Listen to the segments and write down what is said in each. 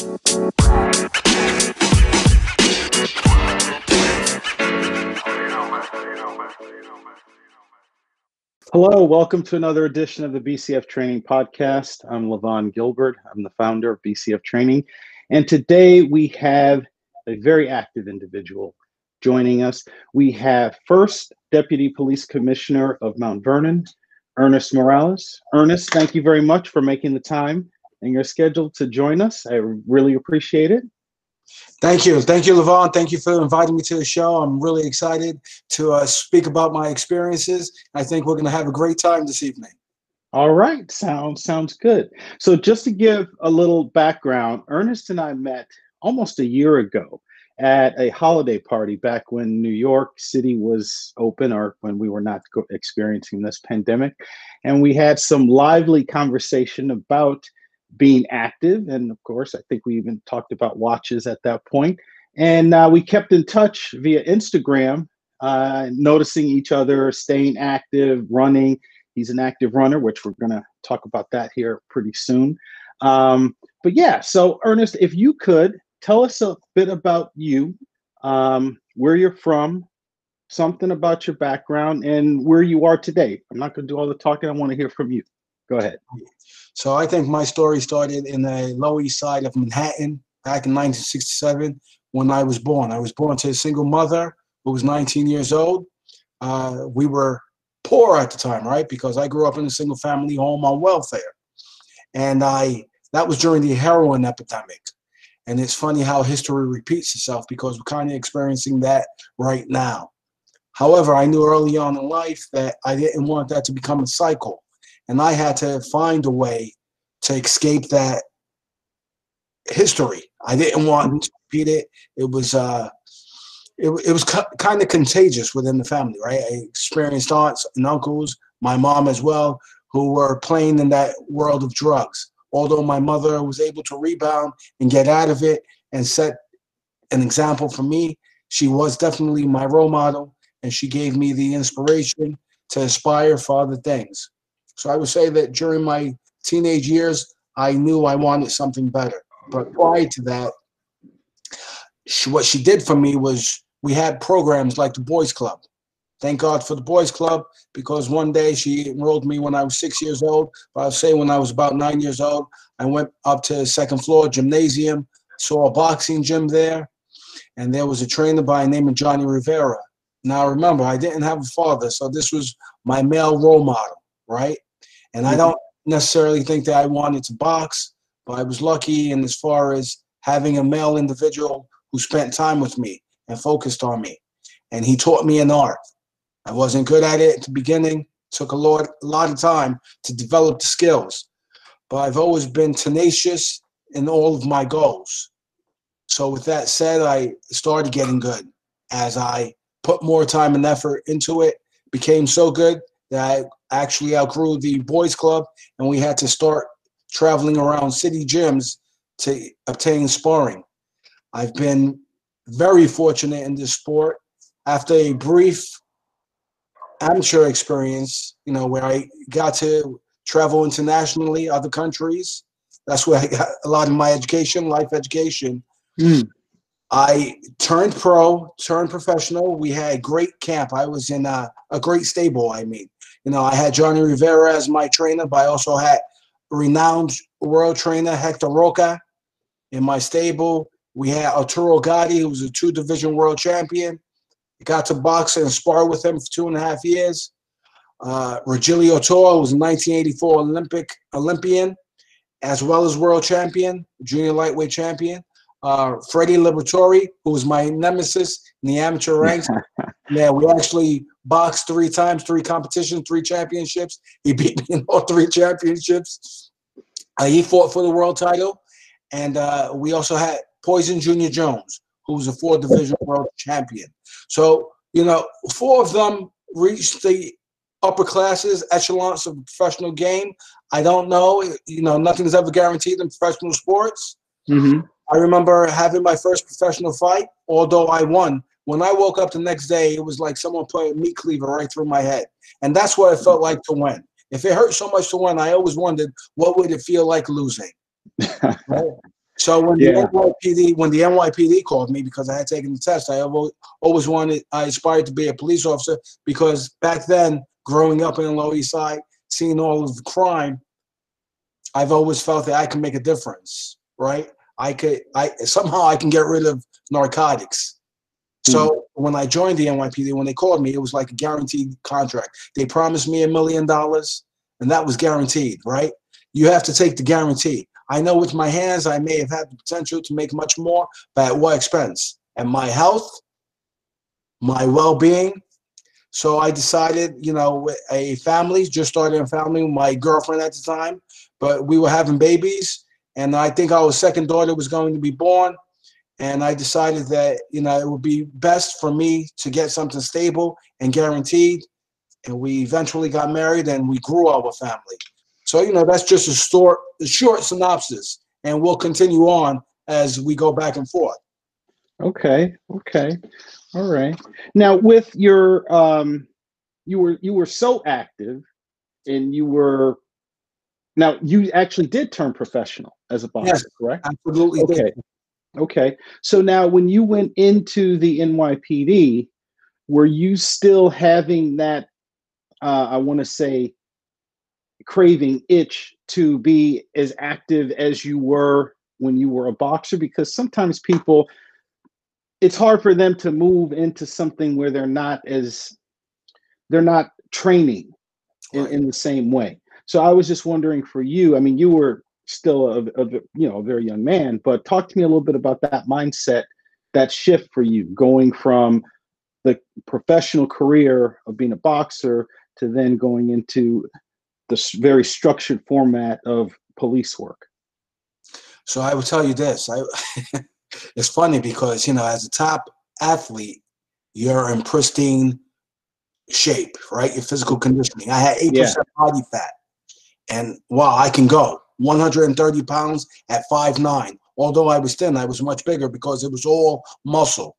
Hello, welcome to another edition of the BCF Training Podcast. I'm Levon Gilbert. I'm the founder of BCF Training. And today we have a very active individual joining us. We have First Deputy Police Commissioner of Mount Vernon, Ernest Morales. Ernest, thank you very much for making the time and your schedule to join us. I really appreciate it. Thank you. Thank you, Levon. Thank you for inviting me to the show. I'm really excited to uh, speak about my experiences. I think we're going to have a great time this evening. All right. Sounds sounds good. So just to give a little background, Ernest and I met almost a year ago at a holiday party back when New York City was open or when we were not experiencing this pandemic. And we had some lively conversation about being active. And of course, I think we even talked about watches at that point. And uh, we kept in touch via Instagram, uh, noticing each other, staying active, running. He's an active runner, which we're going to talk about that here pretty soon. Um, but yeah, so Ernest, if you could tell us a bit about you, um, where you're from, something about your background, and where you are today. I'm not going to do all the talking. I want to hear from you. Go ahead. So I think my story started in the Lower East Side of Manhattan back in 1967 when I was born. I was born to a single mother who was 19 years old. Uh, we were poor at the time, right? Because I grew up in a single family home on welfare. And I that was during the heroin epidemic. And it's funny how history repeats itself because we're kind of experiencing that right now. However, I knew early on in life that I didn't want that to become a cycle and I had to find a way to escape that history. I didn't want to repeat it. It was uh, it, it was kind of contagious within the family, right? I experienced aunts and uncles, my mom as well, who were playing in that world of drugs. Although my mother was able to rebound and get out of it and set an example for me, she was definitely my role model, and she gave me the inspiration to aspire for other things. So I would say that during my teenage years, I knew I wanted something better. But prior to that, she, what she did for me was we had programs like the Boys Club. Thank God for the Boys Club because one day she enrolled me when I was six years old. But I'll say when I was about nine years old, I went up to the second floor gymnasium, saw a boxing gym there, and there was a trainer by the name of Johnny Rivera. Now remember, I didn't have a father, so this was my male role model, right? And I don't necessarily think that I wanted to box, but I was lucky in as far as having a male individual who spent time with me and focused on me. And he taught me an art. I wasn't good at it at the beginning. Took a lot, a lot of time to develop the skills. But I've always been tenacious in all of my goals. So with that said, I started getting good as I put more time and effort into it, became so good that I actually outgrew the boys club and we had to start traveling around city gyms to obtain sparring. I've been very fortunate in this sport. After a brief amateur experience, you know, where I got to travel internationally, other countries, that's where I got a lot of my education, life education. Mm. I turned pro, turned professional. We had a great camp. I was in a, a great stable, I mean. You know, I had Johnny Rivera as my trainer, but I also had renowned world trainer Hector Roca in my stable. We had Arturo Gatti, who was a two division world champion. I got to box and spar with him for two and a half years. Uh, Rogelio Toro was a 1984 Olympic Olympian, as well as world champion, junior lightweight champion. Uh, Freddie Liberatore, who was my nemesis in the amateur ranks. yeah, we actually boxed three times, three competitions, three championships. He beat me in all three championships. Uh, he fought for the world title. And uh, we also had Poison Junior Jones, who was a four division world champion. So, you know, four of them reached the upper classes, echelons of the professional game. I don't know. You know, nothing's ever guaranteed in professional sports. Mm-hmm. I remember having my first professional fight, although I won when I woke up the next day, it was like someone put a meat cleaver right through my head. And that's what it felt mm. like to win. If it hurt so much to win, I always wondered what would it feel like losing. right? So when yeah. the NYPD when the NYPD called me because I had taken the test, I always wanted I aspired to be a police officer because back then, growing up in the Lower East Side, seeing all of the crime, I've always felt that I can make a difference. Right? I could I somehow I can get rid of narcotics. So mm-hmm. when I joined the NYPD, when they called me, it was like a guaranteed contract. They promised me a million dollars, and that was guaranteed, right? You have to take the guarantee. I know with my hands, I may have had the potential to make much more, but at what expense? And my health, my well-being. So I decided, you know, a family, just started a family with my girlfriend at the time, but we were having babies, and I think our second daughter was going to be born and I decided that you know it would be best for me to get something stable and guaranteed. And we eventually got married, and we grew our family. So you know that's just a short, a short synopsis, and we'll continue on as we go back and forth. Okay. Okay. All right. Now, with your, um, you were you were so active, and you were now you actually did turn professional as a boxer, yes, correct? Absolutely. Okay. Did. Okay. So now when you went into the NYPD, were you still having that, uh, I want to say, craving itch to be as active as you were when you were a boxer? Because sometimes people, it's hard for them to move into something where they're not as, they're not training in, in the same way. So I was just wondering for you, I mean, you were still a, a, you know a very young man but talk to me a little bit about that mindset that shift for you going from the professional career of being a boxer to then going into the very structured format of police work. So i will tell you this i it's funny because you know as a top athlete you're in pristine shape right? Your physical conditioning. I had 8% yeah. body fat and wow i can go 130 pounds at 5'9. Although I was thin, I was much bigger because it was all muscle.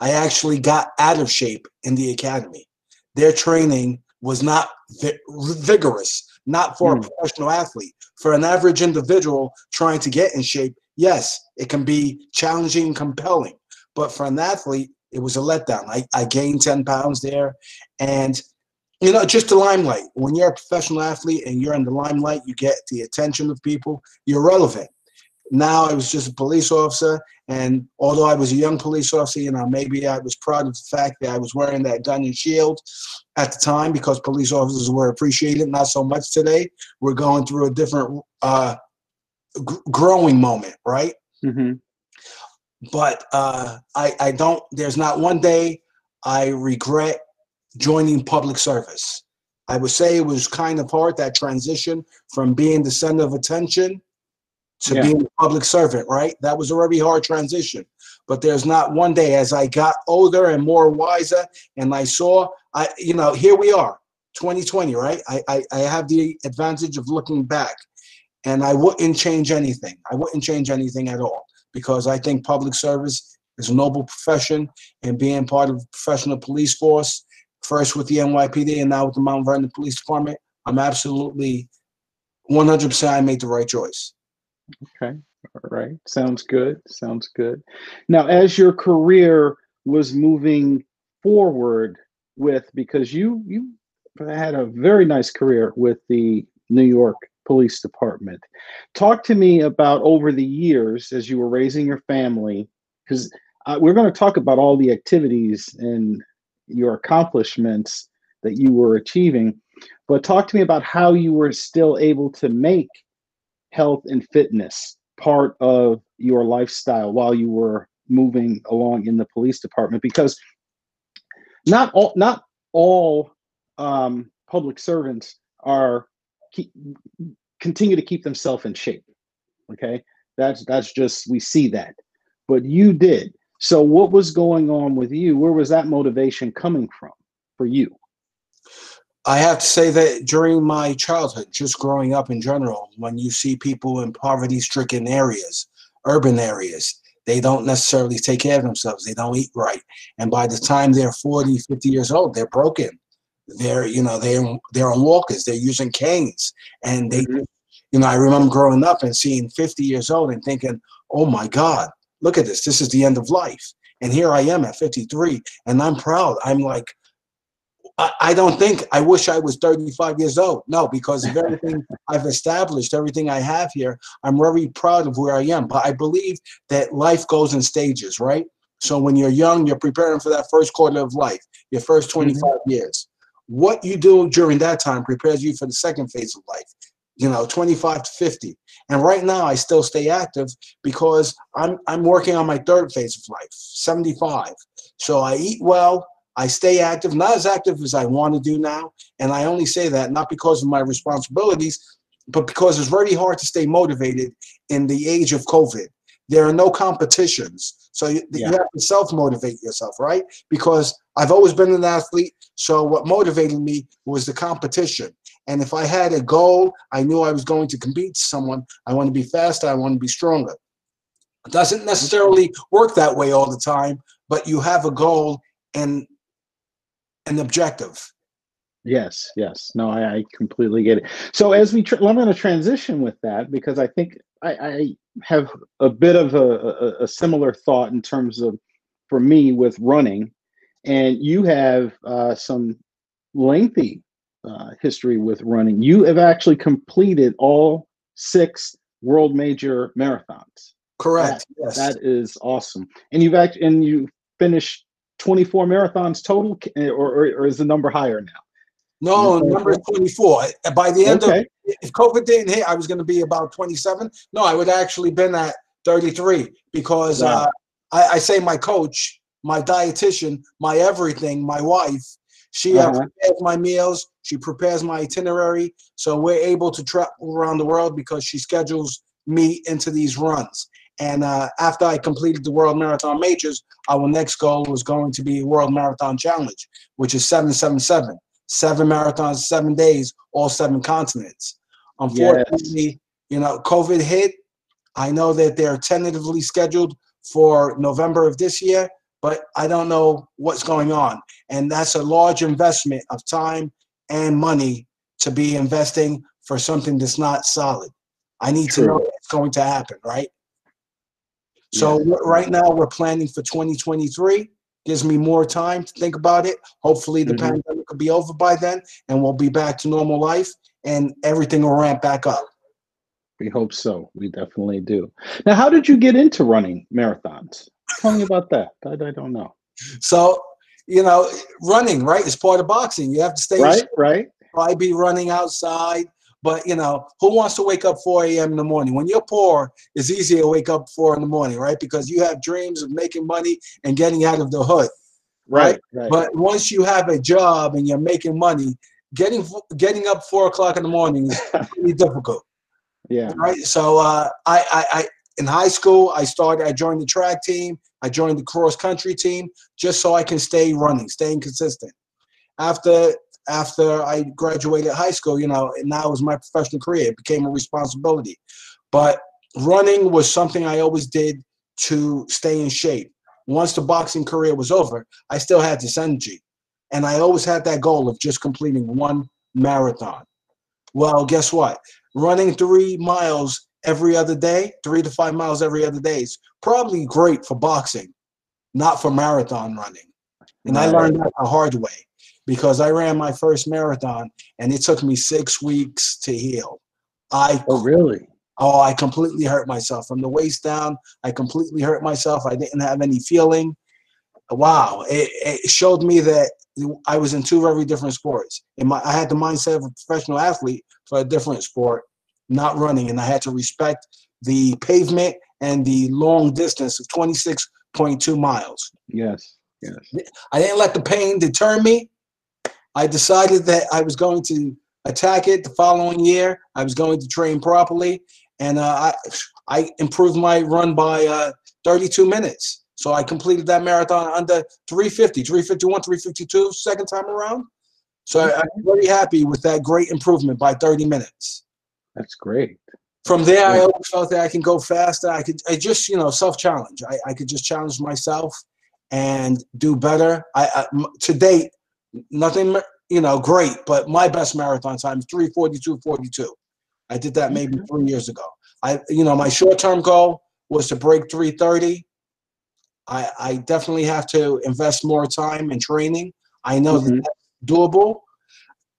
I actually got out of shape in the academy. Their training was not vi- vigorous, not for mm. a hmm. professional athlete. For an average individual trying to get in shape, yes, it can be challenging compelling. But for an athlete, it was a letdown. I, I gained 10 pounds there. And you know, just the limelight. When you're a professional athlete and you're in the limelight, you get the attention of people. You're relevant. Now I was just a police officer, and although I was a young police officer, you know, maybe I was proud of the fact that I was wearing that gun and shield at the time because police officers were appreciated. Not so much today. We're going through a different uh, g- growing moment, right? Mm-hmm. But uh, I, I don't. There's not one day I regret joining public service. I would say it was kind of hard that transition from being the center of attention to yeah. being a public servant, right? That was a very hard transition. But there's not one day as I got older and more wiser and I saw, I, you know, here we are, 2020, right? I, I, I have the advantage of looking back and I wouldn't change anything. I wouldn't change anything at all because I think public service is a noble profession and being part of the professional police force first with the NYPD and now with the Mount Vernon Police Department, I'm absolutely 100% I made the right choice. Okay. All right. Sounds good. Sounds good. Now, as your career was moving forward with, because you you had a very nice career with the New York Police Department. Talk to me about over the years as you were raising your family, because uh, we're going to talk about all the activities and your accomplishments that you were achieving. But talk to me about how you were still able to make health and fitness part of your lifestyle while you were moving along in the police department because not all not all um, public servants are keep, continue to keep themselves in shape okay that's that's just we see that but you did so, what was going on with you? Where was that motivation coming from for you? I have to say that during my childhood, just growing up in general, when you see people in poverty stricken areas, urban areas, they don't necessarily take care of themselves. They don't eat right. And by the time they're 40, 50 years old, they're broken. They're, you know, they're, they're on walkers, they're using canes. And they, mm-hmm. you know, I remember growing up and seeing 50 years old and thinking, oh my God, look at this. This is the end of life. And here I am at 53, and I'm proud. I'm like, I, I don't think I wish I was 35 years old. No, because of everything I've established, everything I have here, I'm very proud of where I am. But I believe that life goes in stages, right? So when you're young, you're preparing for that first quarter of life, your first 25 mm-hmm. years. What you do during that time prepares you for the second phase of life, you know, 25 to 50. And right now I still stay active because I'm I'm working on my third phase of life, 75. So I eat well, I stay active, not as active as I want to do now. And I only say that not because of my responsibilities, but because it's very hard to stay motivated in the age of COVID. There are no competitions. So you, yeah. you have to self motivate yourself, right? Because I've always been an athlete. So what motivated me was the competition. And if I had a goal, I knew I was going to compete someone. I want to be faster. I want to be stronger. It doesn't necessarily work that way all the time, but you have a goal and an objective. Yes, yes. No, I, I completely get it. So as we, tra- I'm going to transition with that because I think I, I have a bit of a, a, a, similar thought in terms of, for me, with running, and you have uh, some lengthy uh, history with running. You have actually completed all six world major marathons. Correct. That, yes. That is awesome. And you've actually and you finished 24 marathons total, or, or, or is the number higher now? No, number 24. By the end okay. of if COVID didn't hit, I was going to be about 27. No, I would actually been at 33 because wow. uh, I, I, say my coach, my dietitian, my everything, my wife, she uh, uh-huh. prepares my meals, she prepares my itinerary, so we're able to travel around the world because she schedules me into these runs. And uh, after I completed the World Marathon Majors, our next goal was going to be World Marathon Challenge, which is 777. Seven marathons, seven days, all seven continents. Unfortunately, yes. you know, COVID hit. I know that they're tentatively scheduled for November of this year, but I don't know what's going on. And that's a large investment of time and money to be investing for something that's not solid. I need True. to know it's going to happen, right? So yeah. right now we're planning for 2023. Gives me more time to think about it. Hopefully the mm-hmm. pandemic will be over by then and we'll be back to normal life and everything will ramp back up. We hope so. We definitely do. Now, how did you get into running marathons? Tell me about that. I, I don't know. So, you know, running, right, is part of boxing. You have to stay right, right. I be running outside, but you know, who wants to wake up 4 a.m. in the morning? When you're poor, it's easy to wake up 4 in the morning, right? Because you have dreams of making money and getting out of the hood. Right. right. But once you have a job and you're making money, getting getting up four o'clock in the morning is really difficult. Yeah. Right. So uh, I, I, I in high school I started. I joined the track team. I joined the cross country team just so I can stay running, staying consistent. After after I graduated high school, you know, now it was my professional career. It became a responsibility. But running was something I always did to stay in shape. Once the boxing career was over, I still had this energy. And I always had that goal of just completing one marathon. Well, guess what? Running three miles every other day, three to five miles every other day is probably great for boxing, not for marathon running. And I learned that the hard way because I ran my first marathon and it took me six weeks to heal. I oh really? Oh, I completely hurt myself from the waist down. I completely hurt myself. I didn't have any feeling. Wow, it, it showed me that I was in two very different sports. And my, I had the mindset of a professional athlete for a different sport, not running, and I had to respect the pavement and the long distance of 26.2 miles. Yes, yes. I didn't let the pain deter me. I decided that I was going to attack it the following year. I was going to train properly, and uh, I I improved my run by uh, 32 minutes. So I completed that marathon under 350, 351, 352 second time around. So I, am very happy with that great improvement by 30 minutes. That's great. From there, I always felt that I can go faster. I could, I just, you know, self challenge. I, I could just challenge myself and do better. I, I to date, nothing, you know, great, but my best marathon time is 342.42. I did that maybe three years ago. I, you know, my short term goal was to break 330. I, I definitely have to invest more time in training. I know Mhm. that that's doable.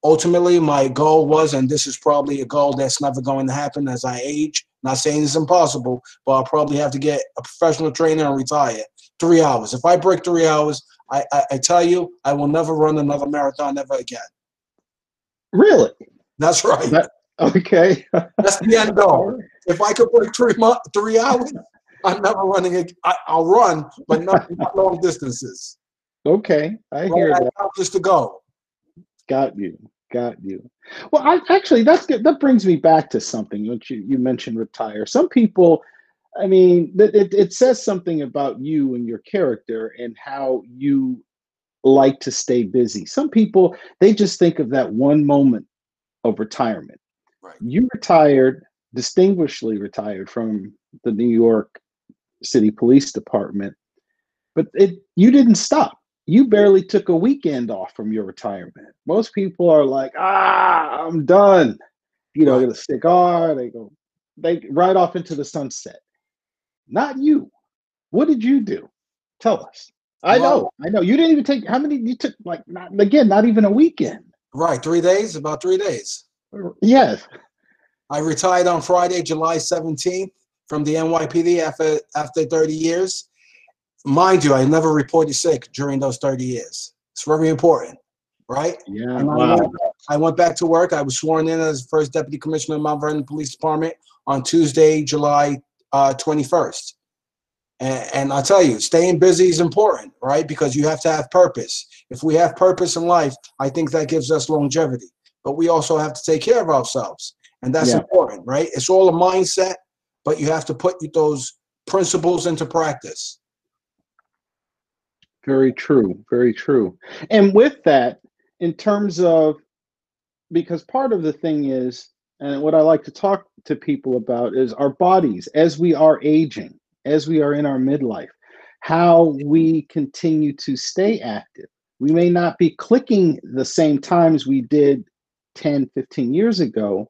Ultimately, my goal was, and this is probably a goal that's never going to happen as I age. Not saying it's impossible, but I'll probably have to get a professional trainer and retire. Three hours. If I break three hours, I, I, I tell you, I will never run another marathon ever again. Really? That's right. That- Okay. That's the end goal. If I could break three mo- three hours, I'm never running. ag- I, I'll run, but not, not long distances. Okay. I hear? I that. accomplished the goal. Got you. Got you. Well, I actually that's good. That brings me back to something which you, you mentioned retire. Some people, I mean, it, it, it says something about you and your character and how you like to stay busy. Some people, they just think of that one moment of retirement. Right. You retired, distinguishedly retired from the New York City Police Department, but it you didn't stop you barely took a weekend off from your retirement. Most people are like, ah, I'm done. You know, Right. get a cigar, they go, they ride off into the sunset. Not you. What did you do? Tell us. I know, I know. You didn't even take how many you took, like not again, not even a weekend. Right, three days, about three days. Yes. I retired on Friday, July 17th from the NYPD after after 30 years. Mind you, I never reported sick during those 30 years. It's very important, right? Yeah. And I, Wow. went, I went back to work. I was sworn in as first deputy commissioner of Mount Vernon Police Department on Tuesday, July uh, 21st. And, and I tell you, staying busy is important, right? Because you have to have purpose. If we have purpose in life, I think that gives us longevity. But we also have to take care of ourselves, and that's Yeah. important, right? It's all a mindset, but you have to put those principles into practice. Very true. Very true. And with that, in terms of, because part of the thing is, and what I like to talk to people about is our bodies as we are aging, as we are in our midlife, how we continue to stay active. We may not be clicking the same times we did 10, 15 years ago,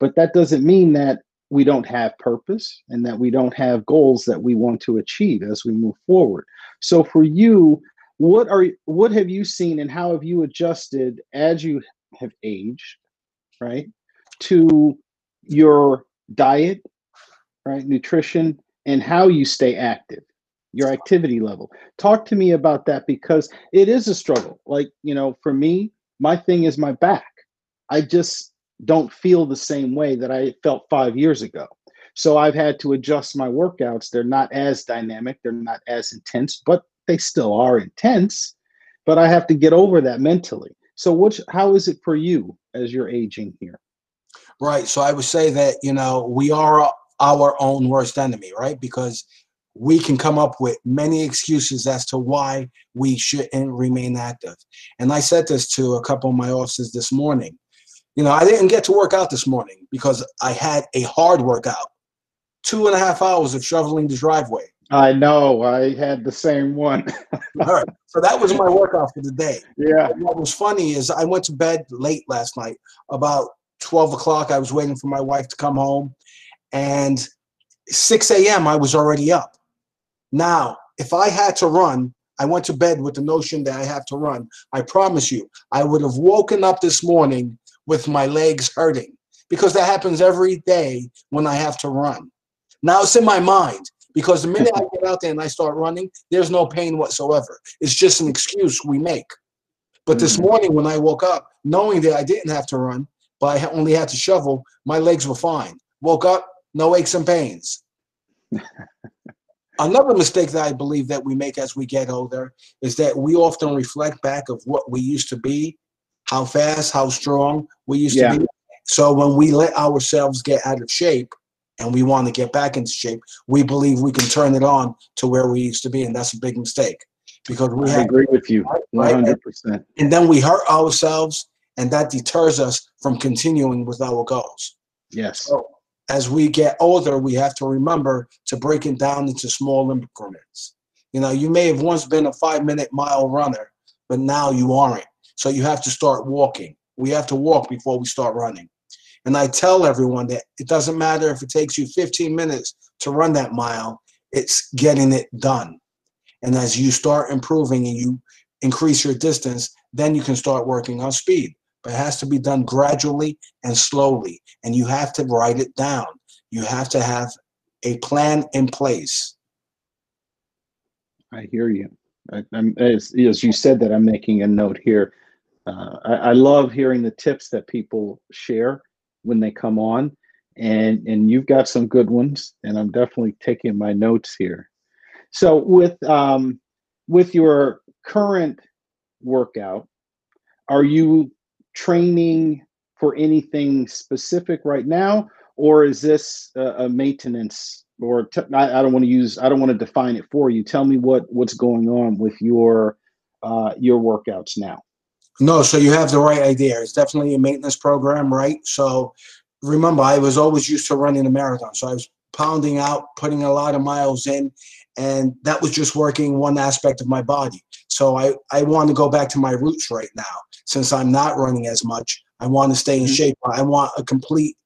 but that doesn't mean that we don't have purpose and that we don't have goals that we want to achieve as we move forward. So for you, what are what have you seen and how have you adjusted as you have aged, right? To your diet, right? Nutrition and how you stay active, your activity level. Talk to me about that because it is a struggle. Like, you know, for me, my thing is my back. I just don't feel the same way that I felt 5 years ago. So I've had to adjust my workouts. They're not as dynamic, they're not as intense, but they still are intense. But I have to get over that mentally. So which how is it for you as you're aging here? Right. So I would say that, you know, we are our own worst enemy, right? Because we can come up with many excuses as to why we shouldn't remain active. And I said this to a couple of my officers this morning. You know, I didn't get to work out this morning because I had a hard workout. Two and a half hours of shoveling the driveway. I know I had the same one. All right. So that was my workout for the day. yeah. And what was funny is I went to bed late last night, about 12 o'clock. I was waiting for my wife to come home. And 6 a.m., I was already up. Now, if I had to run, I went to bed with the notion that I have to run. I promise you, I would have woken up this morning with my legs hurting because that happens every day when I have to run. Now it's in my mind because the minute I get out there and I start running, there's no pain whatsoever. It's just an excuse we make. But this Mm. morning when I woke up, knowing that I didn't have to run, but I only had to shovel, my legs were fine. Woke up, no aches and pains. Another mistake that I believe that we make as we get older is that we often reflect back of what we used to be, how fast, how strong we used Yeah. to be. So when we let ourselves get out of shape and we want to get back into shape, we believe we can turn it on to where we used to be, and that's a big mistake because we I have agree with you 100%. and then we hurt ourselves and that deters us from continuing with our goals Yes. so as we get older we have to remember to break it down into small increments you know you may have once been a five minute mile runner but now you aren't so you have to start walking we have to walk before we start running and i tell everyone that it doesn't matter if it takes you 15 minutes to run that mile It's getting it done. And as you start improving and you increase your distance, then you can start working on speed. But it has to be done gradually and slowly. And you have to write it down. You have to have a plan in place. I hear you. I, as, as, you said that, I'm making a note here. Uh, I, I, love hearing the tips that people share when they come on, and and you've got some good ones, and I'm definitely taking my notes here. So with um, with your current workout, are you training for anything specific right now, or is this a, a maintenance? Or I, I don't want to use I don't want to define it for you. Tell me what what's going on with your uh, your workouts now. No, so you have the right idea. It's definitely a maintenance program, right? So remember, I was always used to running a marathon, so I was pounding out, putting a lot of miles in, and that was just working one aspect of my body. So I, I want to go back to my roots right now. Since I'm not running as much, I want to stay in mm-hmm. shape. I want a complete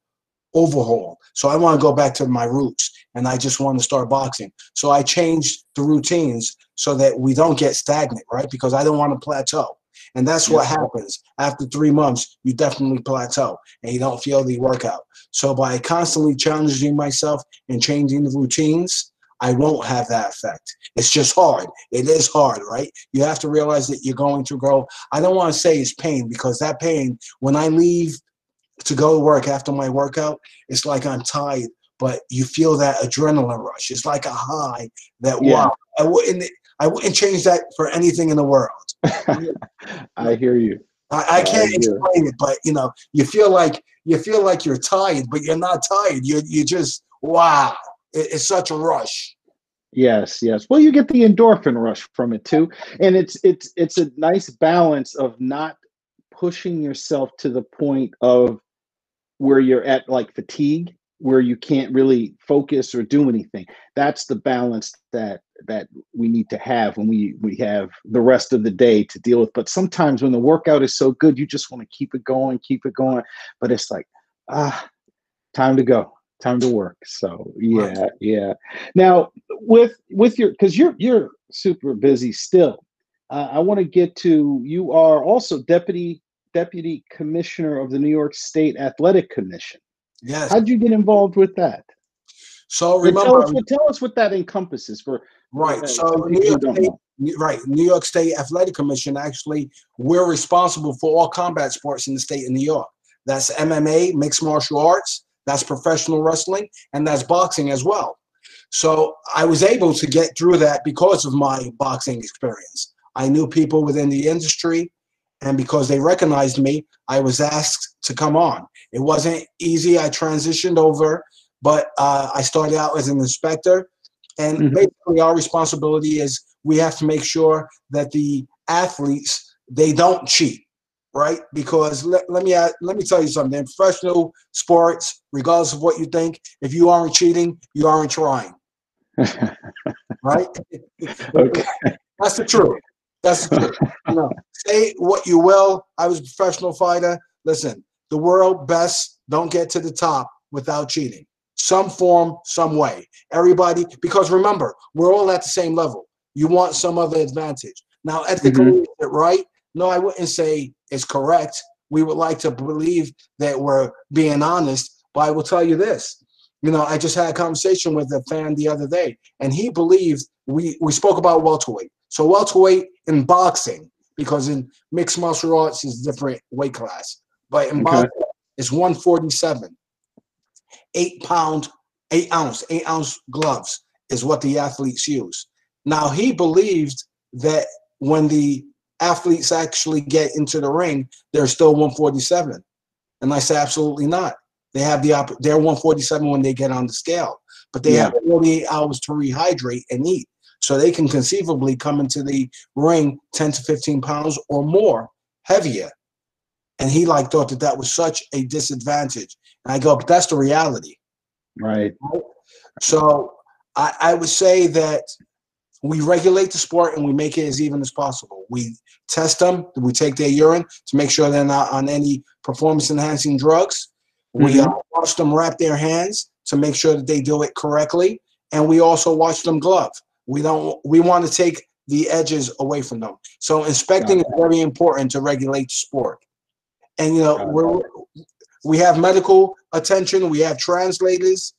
overhaul. So I want to go back to my roots and I just want to start boxing. So I changed the routines so that we don't get stagnant, right? Because I don't want to plateau. And that's what happens after three months. You definitely plateau and you don't feel the workout. So by constantly challenging myself and changing the routines, I won't have that effect. It's just hard. It is hard, right? You have to realize that you're going to grow. I don't want to say it's pain because that pain, when I leave to go to work after my workout, it's like I'm tired, but you feel that adrenaline rush. It's like a high that yeah. wow. I wouldn't I wouldn't change that for anything in the world. I hear you. I, I can't I explain it, but you know, you feel like you feel like you're tired, but you're not tired. You you just wow it's such a rush. Yes, yes. Well, you get the endorphin rush from it too, and it's it's it's a nice balance of not pushing yourself to the point of where you're at like fatigue, where you can't really focus or do anything. That's the balance that that we need to have when we we have the rest of the day to deal with. But sometimes when the workout is so good, you just want to keep it going, keep it going. But it's like, ah, time to go time to work. So yeah yeah. Now with with your because you're you're super busy still uh, i want to get to you are also deputy deputy commissioner of the new york state athletic commission. Yes. How'd you get involved with that? So remember tell us, what, tell us what that encompasses for right uh, so new york state, right new york state athletic commission actually we're responsible for all combat sports in the state of new york. That's mma mixed martial arts that's professional wrestling, and that's boxing as well. So I was able to get through that because of my boxing experience. I knew people within the industry, and because they recognized me, I was asked to come on. It wasn't easy. I transitioned over, but uh, I started out as an inspector. And mm-hmm. basically, our responsibility is we have to make sure that the athletes they don't cheat right? Because let, let me add, let me tell you something. In professional sports, regardless of what you think, if you aren't cheating, you aren't trying. right? Okay. That's the truth. That's the truth. You know, say what you will. I was a professional fighter. Listen, the world best don't get to the top without cheating. Some form, some way. Everybody, because remember, we're all at the same level. You want some other advantage. Now, ethically, mm-hmm. right? No, I wouldn't say is correct. We would like to believe that we're being honest, but I will tell you this. You know, I just had a conversation with a fan the other day, and he believed we, we spoke about welterweight. So welterweight in boxing, because in mixed martial arts is different weight class, but in okay. boxing it's 147. Eight pound, eight ounce, eight ounce gloves is what the athletes use. Now he believed that when the athletes actually get into the ring, they're still 147. And I say, absolutely not. They have the op- they're 147 when they get on the scale, but they yeah. have 48 hours to rehydrate and eat. So they can conceivably come into the ring 10 to 15 pounds or more heavier. And he like thought that that was such a disadvantage. And I go, but that's the reality. Right. So I, I would say that we regulate the sport and we make it as even as possible. We test them, we take their urine to make sure they're not on any performance enhancing drugs. Mm-hmm. We uh, watch them wrap their hands to make sure that they do it correctly. and we also watch them glove. We don't. We want to take the edges away from them. So inspecting is very important to regulate the sport. And you know, we're, we have medical attention, we have translators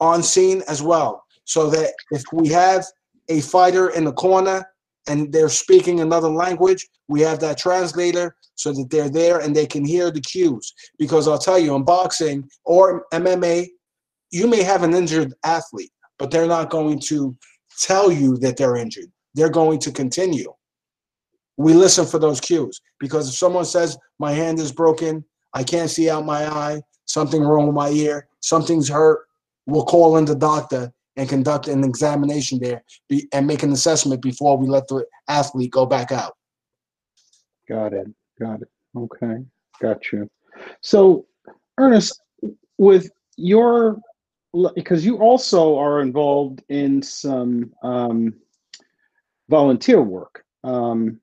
on scene as well. So that if we have a fighter in the corner and they're speaking another language, we have that translator so that they're there and they can hear the cues. Because I'll tell you, in boxing or MMA, you may have an injured athlete, but they're not going to tell you that they're injured. They're going to continue. We listen for those cues because if someone says, My hand is broken, I can't see out my eye, something wrong with my ear, something's hurt, we'll call in the doctor and conduct an examination there be, and make an assessment before we let the athlete go back out. Got it. Got it. Okay. Got you. So, Ernest, with your because you also are involved in some um, volunteer work um,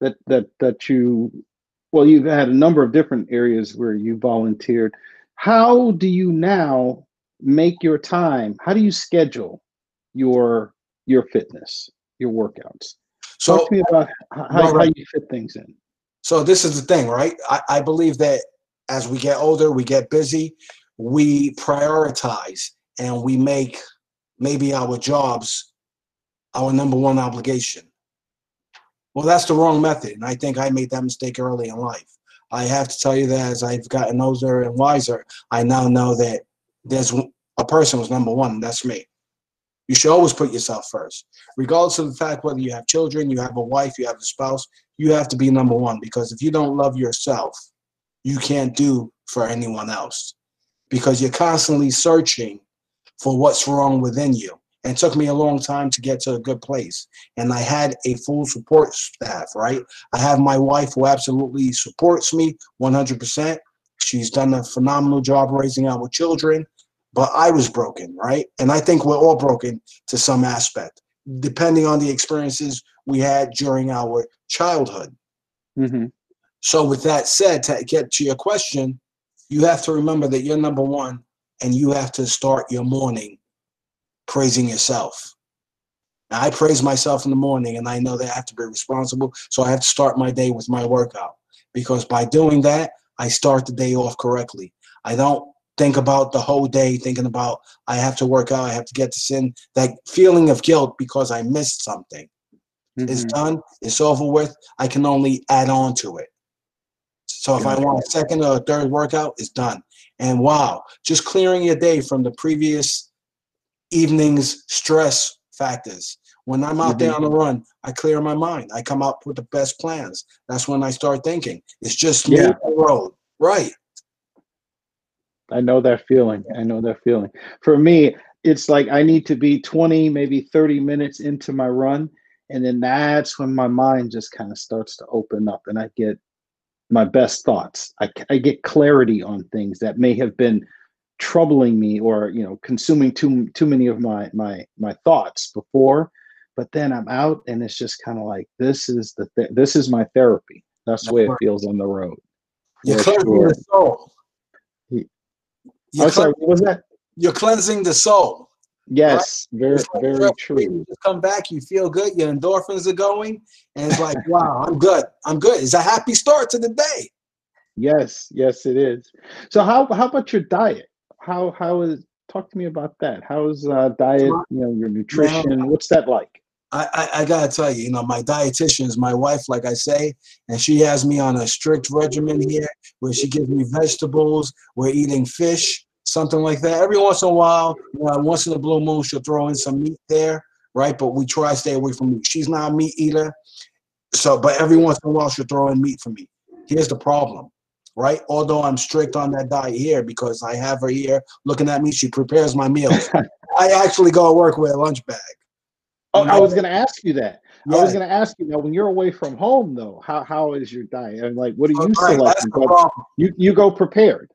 that that that you well you've had a number of different areas where you volunteered how do you now make your time how do you schedule your your fitness your workouts so talk to me about how, well, how you fit things in so this is the thing right I, I believe that as we get older we get busy we prioritize and we make maybe our jobs our number one obligation. Well, that's the wrong method. And I think I made that mistake early in life. I have to tell you that as I've gotten older and wiser, I now know that there's a person who's number one, that's me. You should always put yourself first. Regardless of the fact whether you have children, you have a wife, you have a spouse, you have to be number one because if you don't love yourself, you can't do for anyone else because you're constantly searching for what's wrong within you. And it took me a long time to get to a good place. And I had a full support staff, right? I have my wife who absolutely supports me 100%. She's done a phenomenal job raising our children, but I was broken, right? And I think we're all broken to some aspect, depending on the experiences we had during our childhood. Mm-hmm. So, with that said, to get to your question, you have to remember that you're number one and you have to start your morning praising yourself. Now, I praise myself in the morning and I know that I have to be responsible. So I have to start my day with my workout because by doing that, I start the day off correctly. I don't think about the whole day thinking about I have to work out, I have to get this in. That feeling of guilt because I missed something. Mm-hmm. It's done, it's over with. I can only add on to it. So if I want a second or a third workout, it's done. And wow, just clearing your day from the previous evening's stress factors. When I'm out mm-hmm. there on the run, I clear my mind. I come up with the best plans. That's when I start thinking. It's just me yeah. the road. Right. I know that feeling. I know that feeling. For me, it's like I need to be 20, maybe 30 minutes into my run. And then that's when my mind just kind of starts to open up and I get my best thoughts. I, I get clarity on things that may have been troubling me or you know consuming too too many of my my my thoughts before but then i'm out and it's just kind of like this is the th- this is my therapy that's the way it feels on the road you're cleansing sure. the soul you're oh, sorry, what was that you're cleansing the soul Yes, right? very, very true. You come back, you feel good, your endorphins are going, and it's like, wow, I'm good. I'm good. It's a happy start to the day. Yes, yes, it is. So how how about your diet? How how is talk to me about that? How's uh, diet, you know, your nutrition? What's that like? I, I, I, gotta tell you, you know, my dietitian is my wife, like I say, and she has me on a strict regimen here where she gives me vegetables. We're eating fish something like that. Every once in a while, you know, once in a blue moon, she'll throw in some meat there, right? But we try to stay away from meat. She's not a meat eater, so but every once in a while she'll throw in meat for me. Here's the problem, right? Although I'm strict on that diet here because I have her here looking at me, she prepares my meals. I actually go to work with a lunch bag. Oh, I was going to ask you that. Yeah. I was going to ask you now when you're away from home though, how how is your diet? And like, what do you right, select? You you go prepared.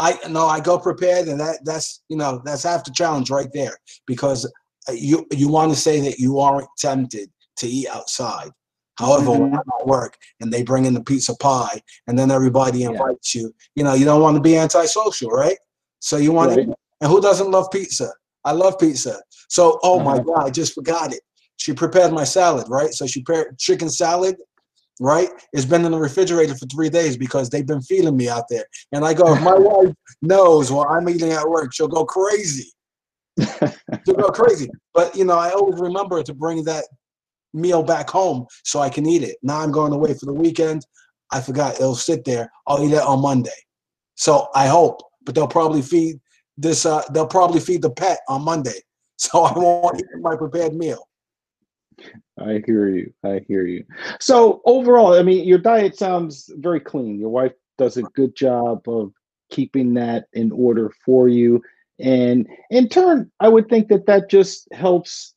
I no, I go prepared, and that that's you know that's half the challenge right there because uh, you you want to say that you aren't tempted to eat outside. However, mm-hmm. when I'm at work and they bring in the pizza pie, and then everybody invites yeah. you, you know, you don't want to be antisocial, right? So you want right. to, and who doesn't love pizza? I love pizza. So, oh my Uh-huh. God, I just forgot it. She prepared my salad, right? So she prepared chicken salad, right? It's been in the refrigerator for three days because they've been feeding me out there. And I go, if my wife knows while I'm eating at work, she'll go crazy. She'll go crazy. But you know, I always remember to bring that meal back home so I can eat it. Now I'm going away for the weekend. I forgot it'll sit there. I'll eat it on Monday. So I hope, but they'll probably feed this. Uh, they'll probably feed the pet on Monday, so I won't eat my prepared meal. I hear you. I hear you. So overall, I mean, your diet sounds very clean. Your wife does a good job of keeping that in order for you, and in turn, I would think that that just helps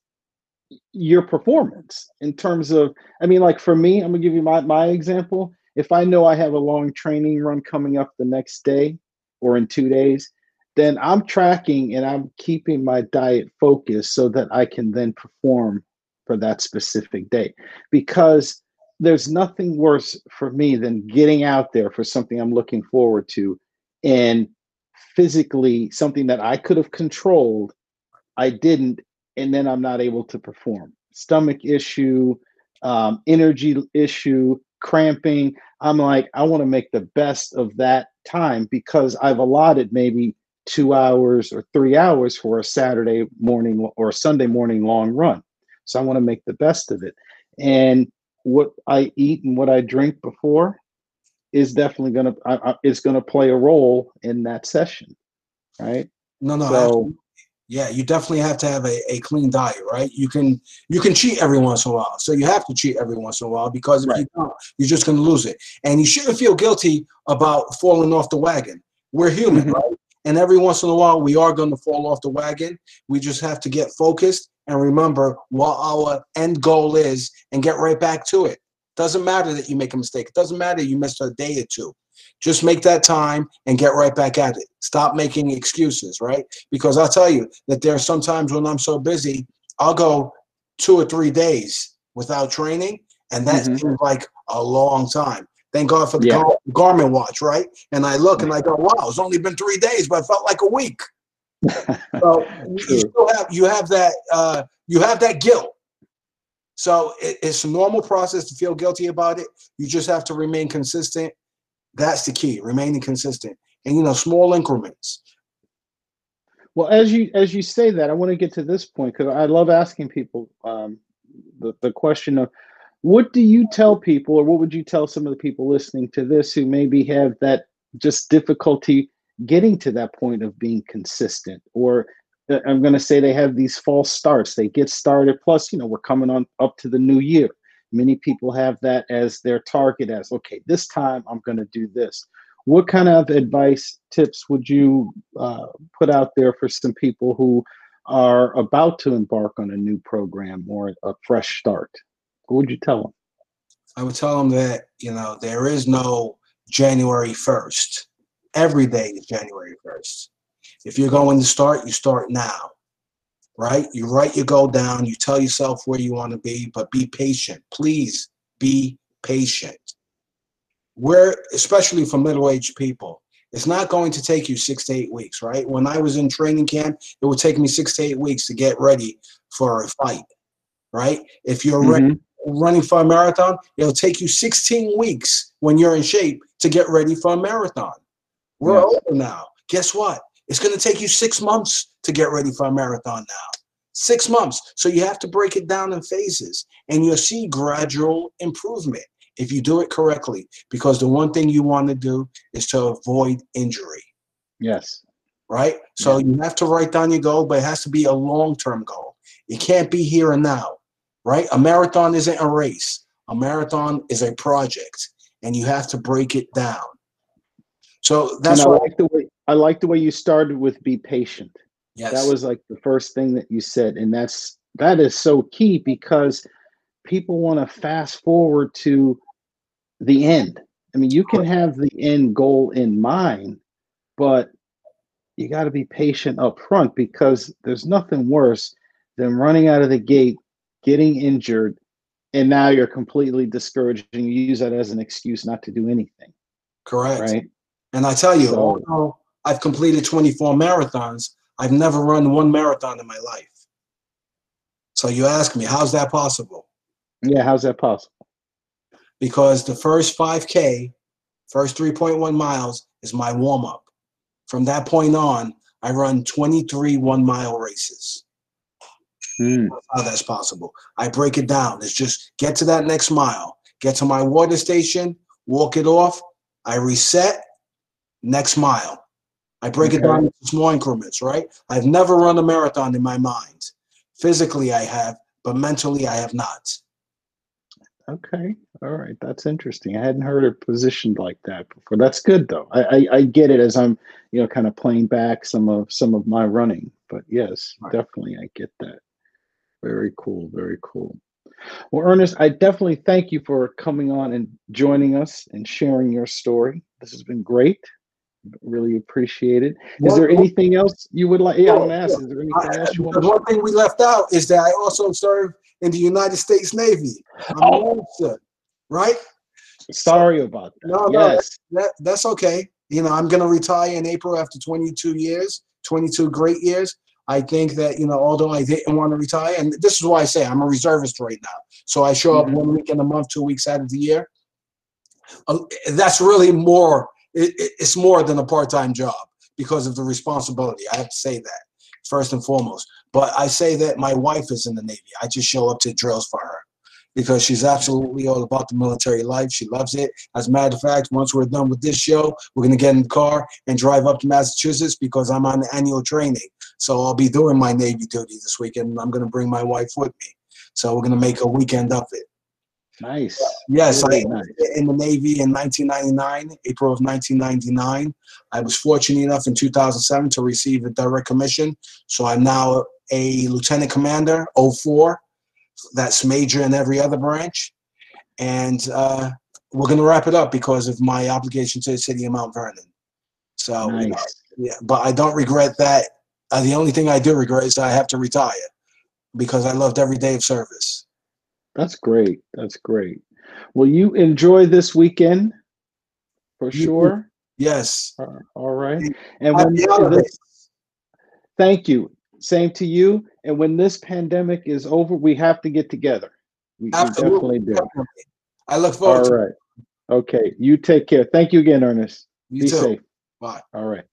your performance in terms of. I mean, like for me, I'm gonna give you my my example. If I know I have a long training run coming up the next day or in two days, then I'm tracking and I'm keeping my diet focused so that I can then perform for that specific day because there's nothing worse for me than getting out there for something I'm looking forward to and physically something that I could have controlled, I didn't, and then I'm not able to perform. Stomach issue, um, energy issue, cramping. I'm like, I want to make the best of that time because I've allotted maybe two hours or three hours for a Saturday morning or a Sunday morning long run. So I want to make the best of it. And what I eat and what I drink before is definitely going to is going to play a role in that session, right? No, no. So- yeah, you definitely have to have a, a clean diet, right? You can you can cheat every once in a while. So you have to cheat every once in a while because if you Right. don't, you're just going to lose it. And you shouldn't feel guilty about falling off the wagon. We're human, Mhm. right? And every once in a while, we are going to fall off the wagon. We just have to get focused and remember what our end goal is and get right back to it. Doesn't matter that you make a mistake. It doesn't matter you missed a day or two. Just make that time and get right back at it. Stop making excuses, right? Because I'll tell you that there are some times when I'm so busy, I'll go two or three days without training, and that Mhm. seems like a long time. Thank God for the Yeah. Gar- Garmin watch, right? And I look and I go, wow, it's only been three days, but it felt like a week. So you, still have you have that uh, you have that guilt. So it, it's a normal process to feel guilty about it. You just have to remain consistent. That's the key, remaining consistent. And you know, small increments. Well, as you as you say that, I want to get to this point because I love asking people um, the the question of what do you tell people, or what would you tell some of the people listening to this who maybe have that just difficulty getting to that point of being consistent, or uh, I'm going to say they have these false starts. They get started. Plus, you know, we're coming on up to the new year. Many people have that as their target. As okay, this time I'm going to do this what kind of advice tips would you uh, put out there for some people who are about to embark on a new program or a fresh start what would you tell them I would tell them that you know there is no January first. Every day is January first. If you're going to start, you start now, right? You write your goal down. You tell yourself where you want to be, but be patient. Please be patient. We're especially for middle-aged people. It's not going to take you six to eight weeks, right? When I was in training camp, it would take me six to eight weeks to get ready for a fight, right? If you're ready Mhm. Running for a marathon, it'll take you 16 weeks when you're in shape to get ready for a marathon. We're Yes. older now. Guess what? It's going to take you six months to get ready for a marathon now. Six months. So you have to break it down in phases and you'll see gradual improvement if you do it correctly. Because the one thing you want to do is to avoid injury yes right? So you have to write down your goal, but it has to be a long term goal. It can't be here and now, right? A marathon isn't a race, a marathon is a project, and you have to break it down. So that's and i what, like the way i like the way you started with be patient. Yes, that was like the first thing that you said and that's that is so key because people want to fast forward to the end. I mean you can have the end goal in mind but you got to be patient up front because there's nothing worse than running out of the gate getting injured and now you're completely discouraged and you use that as an excuse not to do anything correct. right And I tell you, So- although I've completed 24 marathons, I've never run one marathon in my life. So you ask me, how's that possible? Yeah, how's that possible? Because the first 5K, first 3.1 miles is my warm up. From that point on, I run 23 one mile races. Hmm. How that's possible. I break it down. It's just get to that next mile, get to my water station, walk it off. I reset, next mile. I break it down into small increments, right? I've never run a marathon in my mind. Physically, I have, but mentally, I have not. Okay, all right, that's interesting. I hadn't heard it positioned like that before. That's good though. I, I, I get it as I'm, you know, kind of playing back some of some of my running. But yes, Right. definitely, I get that. Very cool, very cool. Well, Ernest, I definitely thank you for coming on and joining us and sharing your story. This has been great. Really appreciate it. Is One- there anything else you would like? Yeah, I'm Sure, gonna ask. Is there anything I- else you want the to one thing we left out is that I also served in the United States Navy. I'm Oh. officer, right? Sorry about that. No, no, yes. That, that's okay. You know, I'm going to retire in April after 22 years, 22 great years. I think that, you know, although I didn't want to retire, and this is why I say I'm a reservist right now. So I show up Mhm. one week in a month, two weeks out of the year. Uh, that's really more, it, it- it's more than a part time job because of the responsibility. I have to say that first and foremost. But I say that my wife is in the Navy. I just show up to drills for her because she's absolutely all about the military life. She loves it. As a matter of fact, once we're done with this show, we're going to get in the car and drive up to Massachusetts because I'm on annual training. So I'll be doing my Navy duty this weekend. I'm going to bring my wife with me. So we're going to make a weekend of it. Nice. Yes, Really I nice. in the Navy in 1999, April of 1999. I was fortunate enough in 2007 to receive a direct commission. So I'm now a lieutenant commander, 04. That's major in every other branch. And uh, we're going to wrap it up because of my obligation to the city of Mount Vernon. So, you know, yeah, but I don't regret that. Uh, the only thing I do regret is that I have to retire because I loved every day of service. That's great. That's great. Well, you enjoy this weekend for sure. Yes. Uh, All right. And when this, thank you. Same to you. And when this pandemic is over, we have to get together. We, we Absolutely. definitely do. I look forward All right. Okay. You take care. Thank you again, Ernest. You Be too. safe. Bye. All right.